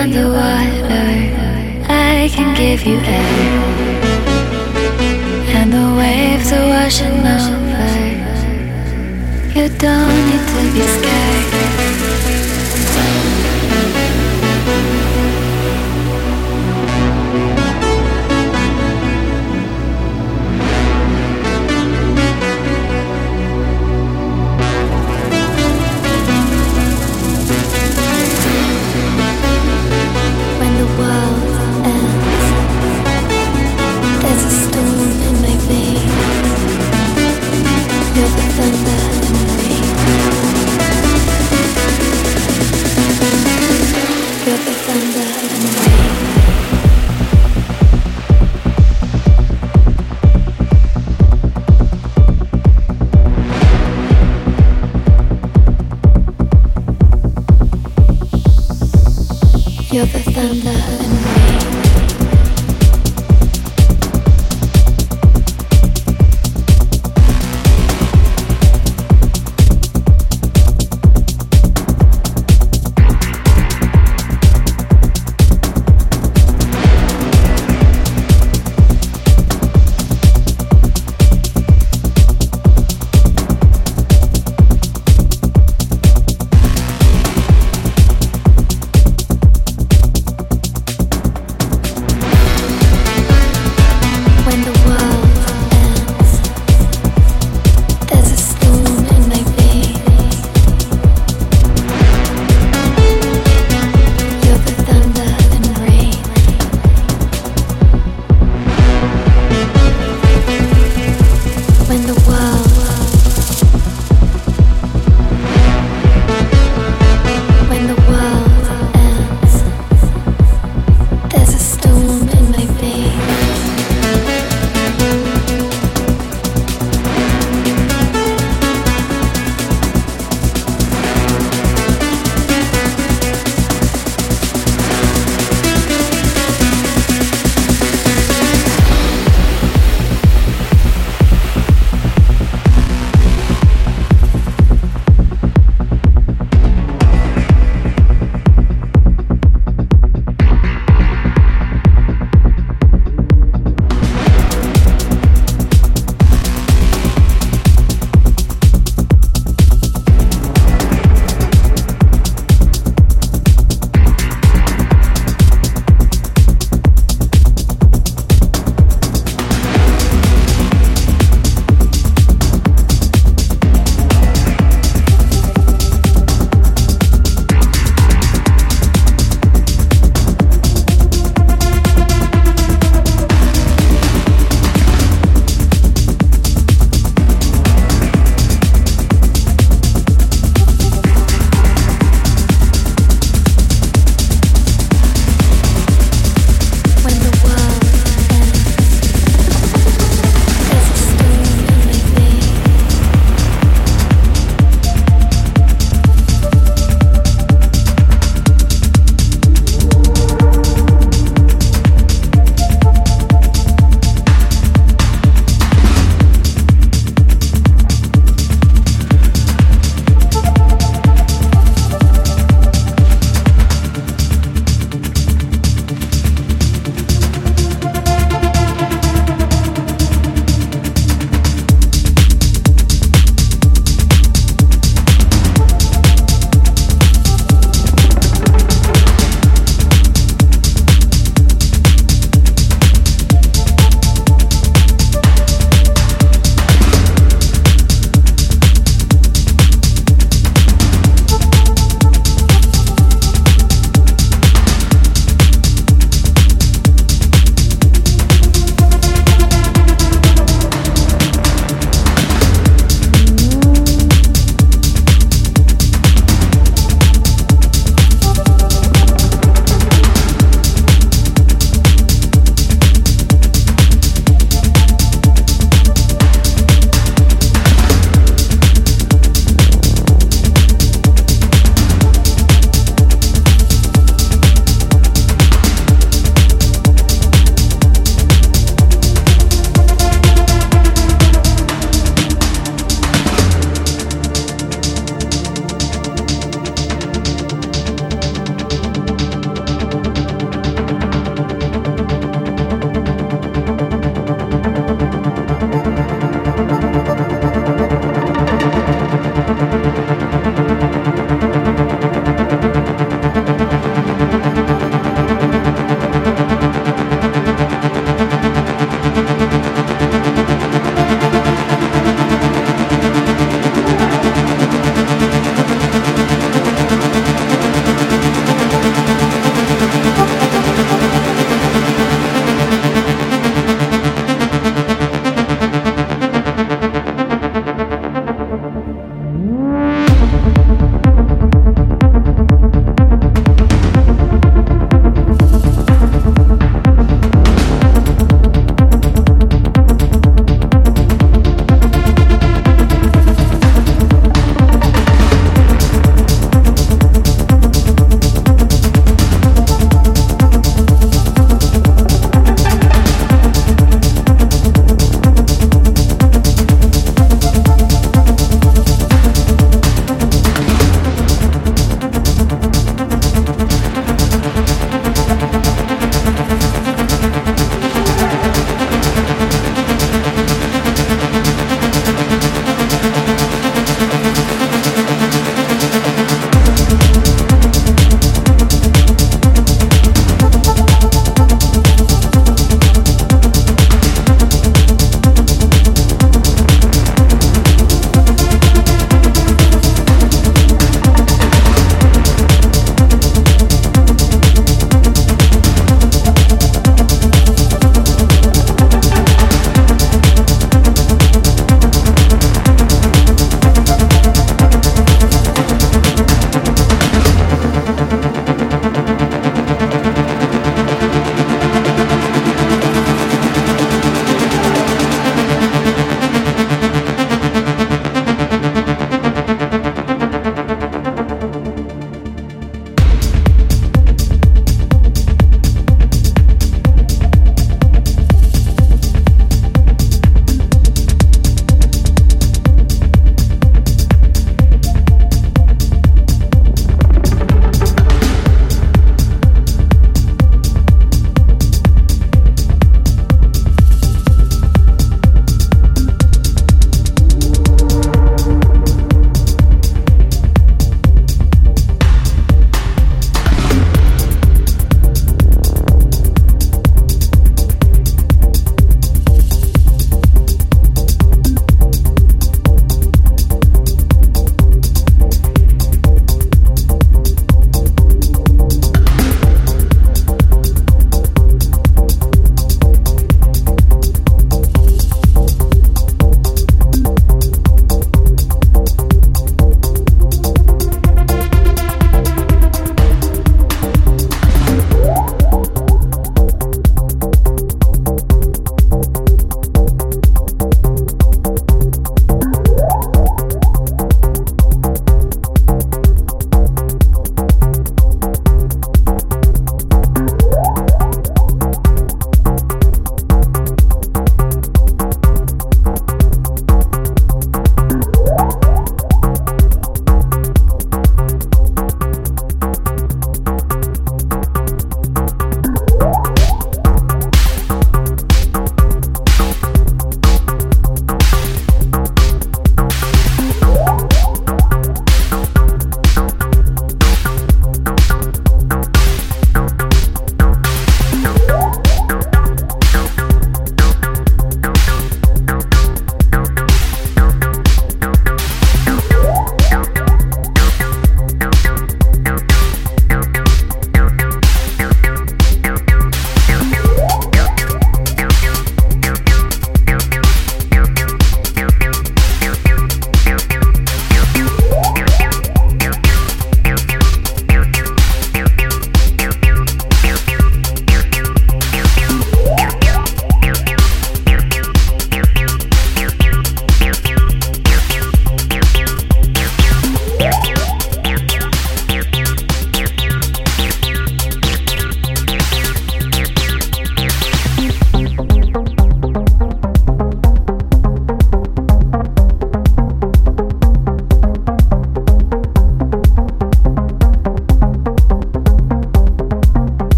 underwater, I can give you air. And the waves are washing over. You don't.